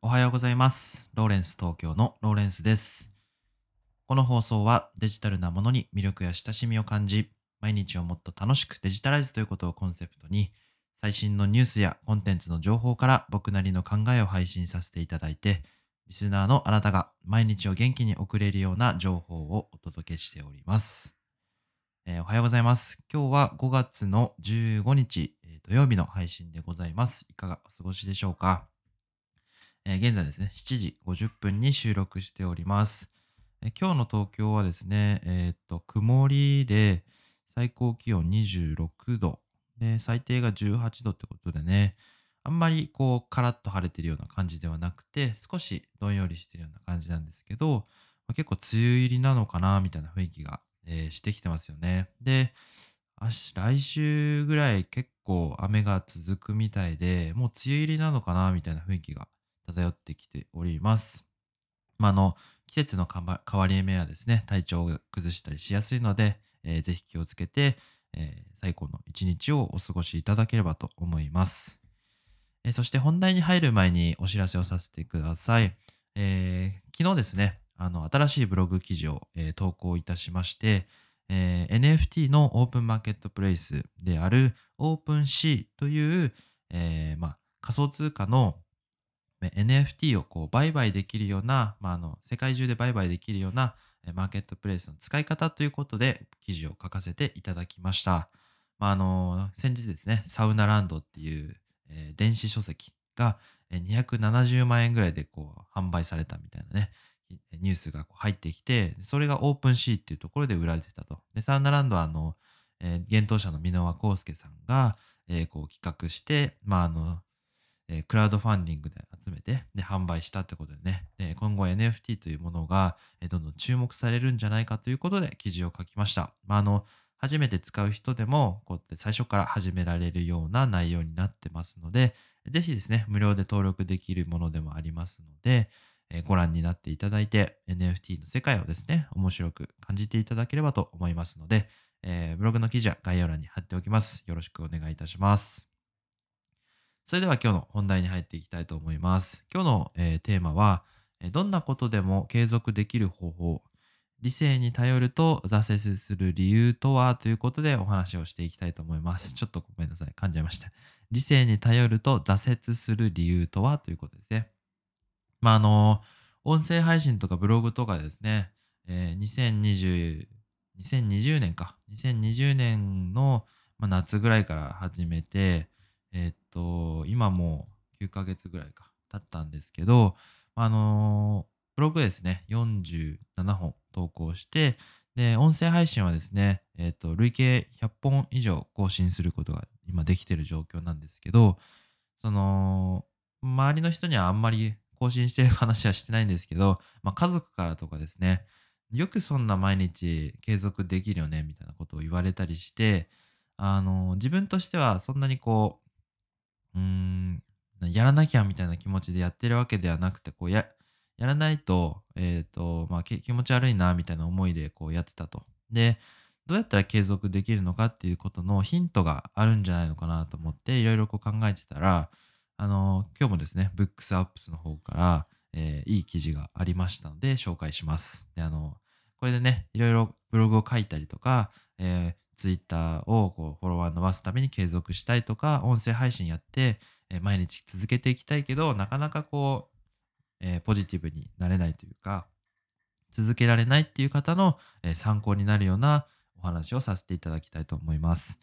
おはようございます。ローレンス東京のローレンスです。この放送はデジタルなものに魅力や親しみを感じ、毎日をもっと楽しくデジタライズということをコンセプトに、最新のニュースやコンテンツの情報から僕なりの考えを配信させていただいて、リスナーのあなたが毎日を元気に送れるような情報をお届けしております。えーおはようございます。今日は5月の15日、えー土曜日の配信でございます。いかがお過ごしでしょうか？え現在ですね、7時50分に収録しております。えー今日の東京はですね、えーっと、曇りで最高気温26度、で、最低が18度ってことでね、あんまりこう、カラッと晴れてるような感じではなくて、少しどんよりしてるような感じなんですけど、ま結構梅雨入りなのかな、みたいな雰囲気が、えーしてきてますよね。で、来週ぐらい結構雨が続くみたいで、もう梅雨入りなのかな、みたいな雰囲気が漂ってきております。まあ、あの、季節の変わり目はですね、体調を崩したりしやすいので、えーぜひ気をつけて、えー最高の一日をお過ごしいただければと思います。えーそして本題に入る前にお知らせをさせてください。えー昨日ですね、あの、新しいブログ記事を、え投稿いたしまして、え NFT のオープンマーケットプレイスである OpenC という、えまあ、仮想通貨の NFT をこう売買できるような、まあ、あの世界中で売買できるようなマーケットプレイスの使い方ということで記事を書かせていただきました。まあ、あの先日ですね、サウナランドっていう、電子書籍が270万円ぐらいでこう販売されたみたいなね、ニュースが入ってきて、それがオープンシーっていうところで売られてたと。で、サウナランドはあの、えー、幻冬者の箕輪康介さんが、えーこう企画して、まあ、あの、えクラウドファンディングで集めて、で、販売したってことでね、で今後 NFT というものが、えどんどん注目されるんじゃないかということで記事を書きました。まあ、あの、初めて使う人でも、こうやって最初から始められるような内容になってますので、ぜひですね、無料で登録できるものでもありますので、えご覧になっていただいて、NFT の世界をですね、面白く感じていただければと思いますので、えーブログの記事は概要欄に貼っておきます。よろしくお願いいたします。それでは今日の本題に入っていきたいと思います。今日の、えーテーマは、どんなことでも継続できる方法、理性に頼ると挫折する理由とはということでお話をしていきたいと思います。ちょっとごめんなさい。噛んじゃいました。理性に頼ると挫折する理由とはということですね。まあ、あの、音声配信とかブログとかですね、えー2020、2020年か。2020年の、ま、夏ぐらいから始めて、えーっと、今もう9ヶ月ぐらいか経ったんですけど、あのブログですね、47本投稿して、で、音声配信はですね、えっと、累計100本以上更新することが今できてる状況なんですけど、その、周りの人にはあんまり更新してる話はしてないんですけど、まあ、家族からとかですね、よくそんな毎日継続できるよね、みたいなことを言われたりして、あの、自分としてはそんなにこうう、ーん、やらなきゃみたいな気持ちでやってるわけではなくて、こうや、やらないと、えっ、と、まあ、気持ち悪いな、みたいな思いでこうやってたと。で、どうやったら継続できるのかっていうことのヒントがあるんじゃないのかなと思って、いろいろこう考えてたら、あの、今日もですね、ブックスアップスの方から、えーいい記事がありましたので、紹介します。で、あの、これでね、いろいろブログを書いたりとか、えー、ツイッターをこうフォロワー伸ばすために継続したいとか、音声配信やって、え毎日続けていきたいけど、なかなかこう、えポジティブになれないというか、続けられないっていう方の、え参考になるようなお話をさせていただきたいと思います。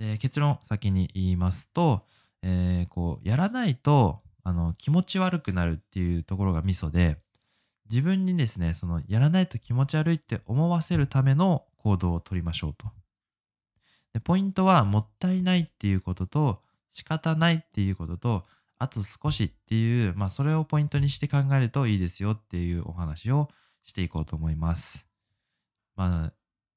で結論先に言いますと、えーこうやらないとあの気持ち悪くなるっていうところがミソで自分にですねそのやらないと気持ち悪いって思わせるための行動を取りましょうと。でポイントはもったいないっていうことと仕方ないっていうこととあと少しっていう、まあ、それをポイントにして考えるといいですよっていうお話をしていこうと思います。まあ、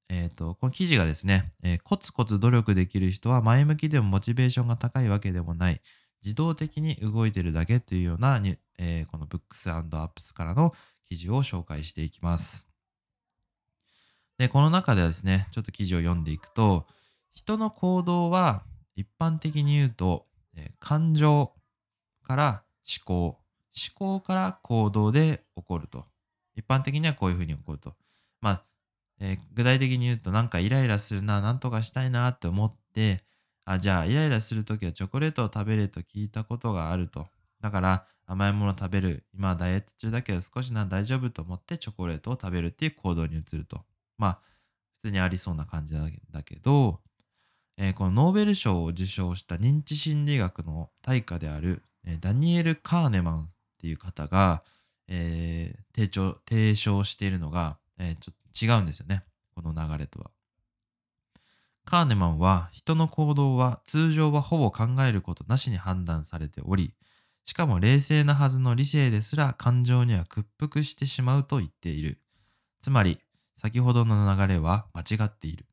えっ、と、この記事がですね、えーコツコツ努力できる人は前向きでもモチベーションが高いわけでもない、自動的に動いてるだけというようなに、えーこのブックスアップスからの記事を紹介していきます。で、この中ではですね、ちょっと記事を読んでいくと、人の行動は一般的に言うと、え感情から思考、思考から行動で起こると。一般的にはこういうふうに起こると。まあ、えー、具体的に言うとなんかイライラするな、なんとかしたいなって思って、あ、じゃあイライラするときはチョコレートを食べれと聞いたことがあると。だから甘いもの食べる。今はダイエット中だけど少しな大丈夫と思ってチョコレートを食べるっていう行動に移ると。まあ、普通にありそうな感じだけど、えー、このノーベル賞を受賞した認知心理学の大家である、えー、ダニエル・カーネマンっていう方が、えー、提唱提唱しているのが、えちょっと違うんですよね。この流れとは。カーネマンは人の行動は通常はほぼ考えることなしに判断されており、しかも冷静なはずの理性ですら感情には屈服してしまうと言っている。つまり、先ほどの流れは間違っている。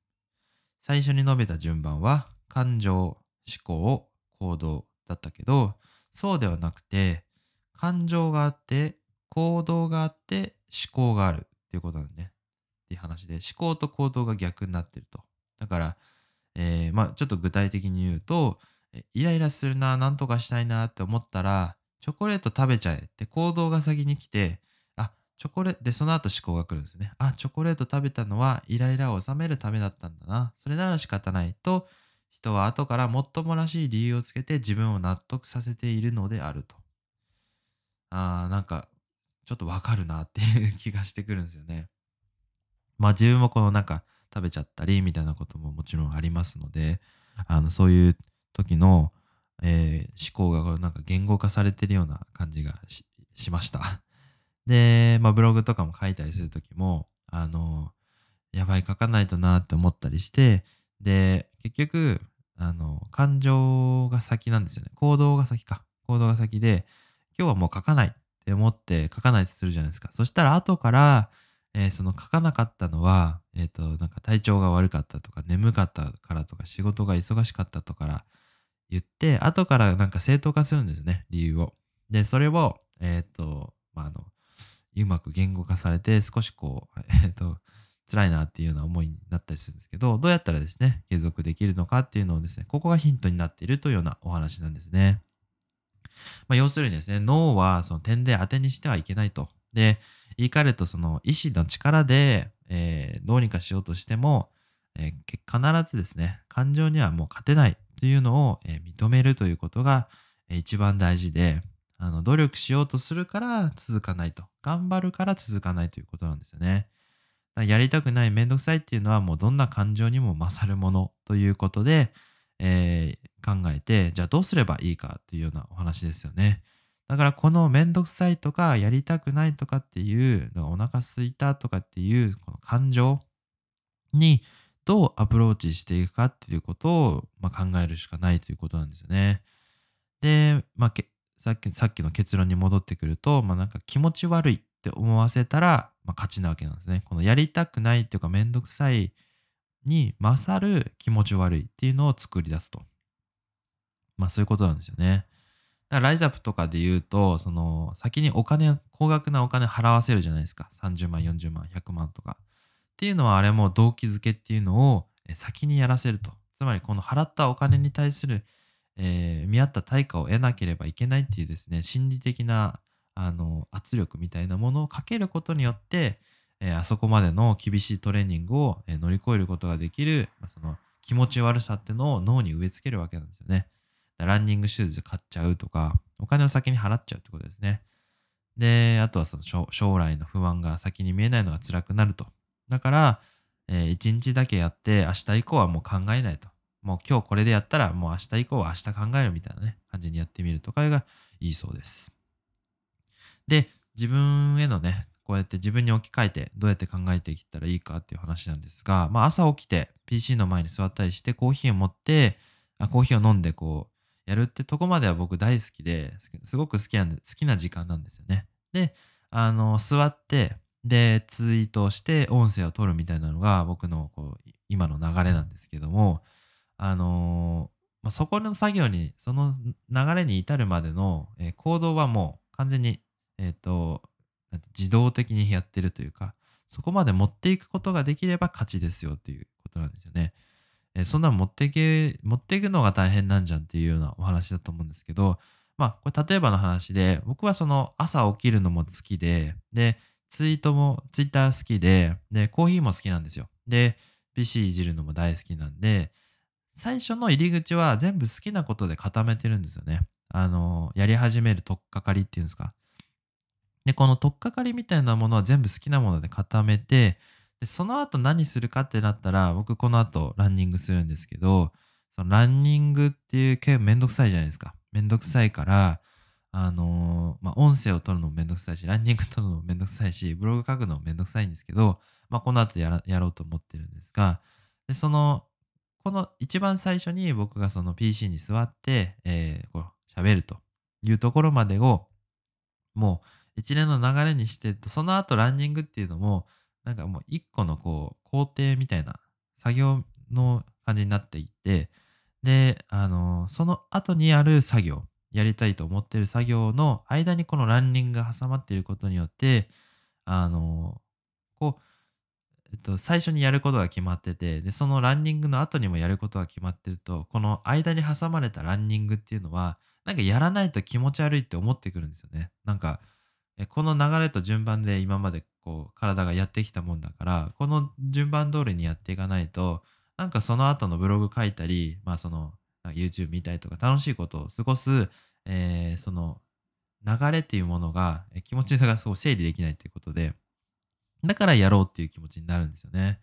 最初に述べた順番は感情、思考、行動だったけど、そうではなくて、感情があって、行動があって、思考があるっていうことなんね。っていう話で、思考と行動が逆になってると。だから、えー、まあちょっと具体的に言うと、イライラするな、なんとかしたいなって思ったら、チョコレート食べちゃえって行動が先に来て、チョコレ、で、その後思考が来るんですね。あ、チョコレート食べたのはイライラを収めるためだったんだな。それなら仕方ないと、人は後からもっともらしい理由をつけて自分を納得させているのであると。あー、なんか、ちょっとわかるなっていう気がしてくるんですよね。まあ自分もこのなんか食べちゃったりみたいなことももちろんありますので、あの、そういう時の、えー、思考がなんか言語化されてるような感じがしました。で、まあ、ブログとかも書いたりする時も、あの、やばい、書かないとなって思ったりして、で、結局、あの、感情が先なんですよね。行動が先か。行動が先で、今日はもう書かないって思って書かないとするじゃないですか。そしたら後から、えー、その書かなかったのは、えっ、ー、と、なんか体調が悪かったとか、眠かったからとか、仕事が忙しかったとか、言って、後からなんか正当化するんですよね、理由を。で、それを、えっ、ー、と、まあ、あの、うまく言語化されて、少しこう、えっ、ー、と、辛いなっていうような思いになったりするんですけど、どうやったらですね、継続できるのかっていうのをですね、ここがヒントになっているというようなお話なんですね。まあ、要するにですね、脳はその点で当てにしてはいけないと。で、言い換えるとその意志の力で、えー、どうにかしようとしても、えー、必ずですね、感情にはもう勝てないというのを、え認めるということが、え一番大事で、あの、努力しようとするから続かないと。頑張るから続かないということなんですよね。やりたくない、めんどくさいっていうのはもうどんな感情にも勝るものということで、えー、考えて、じゃあどうすればいいかっていうようなお話ですよね。だからこのめんどくさいとかやりたくないとかっていうお腹すいたとかっていうこの感情にどうアプローチしていくかっていうことを、まあ、考えるしかないということなんですよね。で、まあ、さっきさっきの結論に戻ってくると、まあ、なんか気持ち悪いって思わせたら、まあ、勝ちなわけなんですね。このやりたくないっていうかめんどくさいに勝る気持ち悪いっていうのを作り出すと。まあそういうことなんですよね。だからライズアップとかで言うと、その先にお金、高額なお金払わせるじゃないですか。30万、40万、100万とか。っていうのはあれも動機づけっていうのを先にやらせると。つまりこの払ったお金に対する、えー、見合った対価を得なければいけないっていうですね、心理的なあの圧力みたいなものをかけることによって、えー、あそこまでの厳しいトレーニングを、えー、乗り越えることができる、まあ、その気持ち悪さっていうのを脳に植え付けるわけなんですよね。ランニングシューズ買っちゃうとか、お金を先に払っちゃうってことですね。で、あとはその将来の不安が先に見えないのが辛くなると。だから、えー、1日だけやって、明日以降はもう考えないと。もう今日これでやったら、もう明日以降は明日考えるみたいなね、感じにやってみるとかがいいそうです。で、自分へのね、こうやって自分に置き換えてどうやって考えていったらいいかっていう話なんですが、まあ朝起きて PC の前に座ったりしてコーヒーを持って、あコーヒーを飲んでこうやるってとこまでは僕大好きで、すごく好きなんで、好きな時間なんですよね。で、あの、座って、で、ツイートして音声を取るみたいなのが僕のこう今の流れなんですけども、あのー、まあ、そこの作業に、その流れに至るまでの、えー、行動はもう完全に、えっ、ー、と、自動的にやってるというか、そこまで持っていくことができれば勝ちですよっていうことなんですよね。えそんな持っていけ、持っていくのが大変なんじゃんっていうようなお話だと思うんですけど、まあ、これ例えばの話で、僕はその朝起きるのも好きで、で、ツイートも、ツイッター好きで、で、コーヒーも好きなんですよ。で、PC いじるのも大好きなんで、最初の入り口は全部好きなことで固めてるんですよね。あの、やり始めるとっかかりっていうんですか。で、このとっかかりみたいなものは全部好きなもので固めて、でその後何するかってなったら、僕この後ランニングするんですけど、そのランニングっていう系めんどくさいじゃないですか。めんどくさいから、あのー、まあ、音声を取るのもめんどくさいし、ランニング取るのもめんどくさいし、ブログ書くのもめんどくさいんですけど、まあ、この後やらやろうと思ってるんですが、でその、この一番最初に僕がその PC に座って、えー、こう喋るというところまでを、もう一連の流れにして、その後ランニングっていうのも、なんかもう一個のこう工程みたいな作業の感じになっていて、で、あの、その後にある作業、やりたいと思ってる作業の間にこのランニングが挟まっていることによって、あの、えっと、最初にやることが決まってて、で、そのランニングの後にもやることが決まってると、この間に挟まれたランニングっていうのは、なんかやらないと気持ち悪いって思ってくるんですよね。なんか、この流れと順番で今までこう体がやってきたもんだから、この順番通りにやっていかないと、なんかその後のブログ書いたり、まあその YouTube 見たりとか楽しいことを過ごす、えー、その流れっていうものが気持ちがそう整理できないっていうことで、だからやろうっていう気持ちになるんですよね。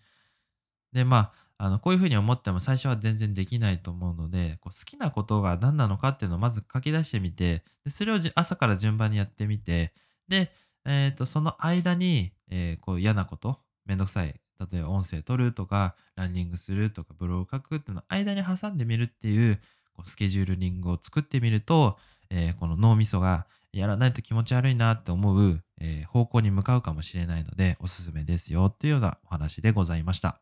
で、まあ、あの、こういうふうに思っても最初は全然できないと思うので、こう好きなことが何なのかっていうのをまず書き出してみて、でそれを朝から順番にやってみて、で、えっ、ー、と、その間に、えー、こう嫌なこと、めんどくさい、例えば音声取るとか、ランニングするとか、ブログ書くっていうのを間に挟んでみるっていう、こうスケジュールリングを作ってみると、えー、この脳みそがやらないと気持ち悪いなって思う、えー、方向に向かうかもしれないので、おすすめですよっていうようなお話でございました。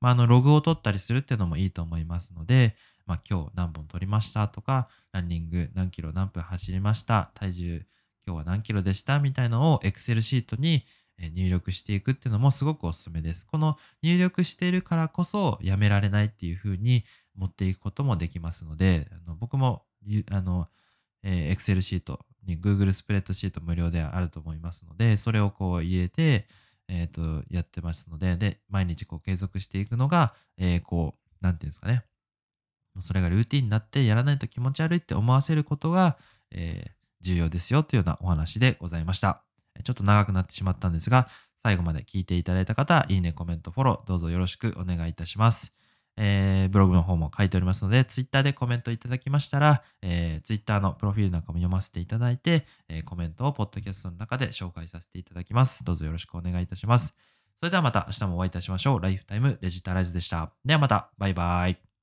まあ、あの、ログを取ったりするっていうのもいいと思いますので、まあ、今日何本取りましたとか、ランニング何キロ何分走りました、体重今日は何キロでしたみたいのを Excel シートに入力していくっていうのもすごくおすすめです。この入力しているからこそやめられないっていう風に持っていくこともできますので、あの僕もあの、えー、Excel シートに Google スプレッドシート無料であると思いますので、それをこう入れて、えっ、と、やってますので、で、毎日こう継続していくのが、えー、こう、なんていうんですかね。それがルーティンになってやらないと気持ち悪いって思わせることが、えー、重要ですよというようなお話でございました。ちょっと長くなってしまったんですが、最後まで聞いていただいた方、いいね、コメント、フォロー、どうぞよろしくお願いいたします。えー、ブログの方も書いておりますので、ツイッターでコメントいただきましたら、えー、ツイッターのプロフィールなんかも読ませていただいて、えー、コメントをポッドキャストの中で紹介させていただきます。どうぞよろしくお願いいたします。それではまた明日もお会いいたしましょう。ライフタイムデジタライズでした。ではまた、バイバイ。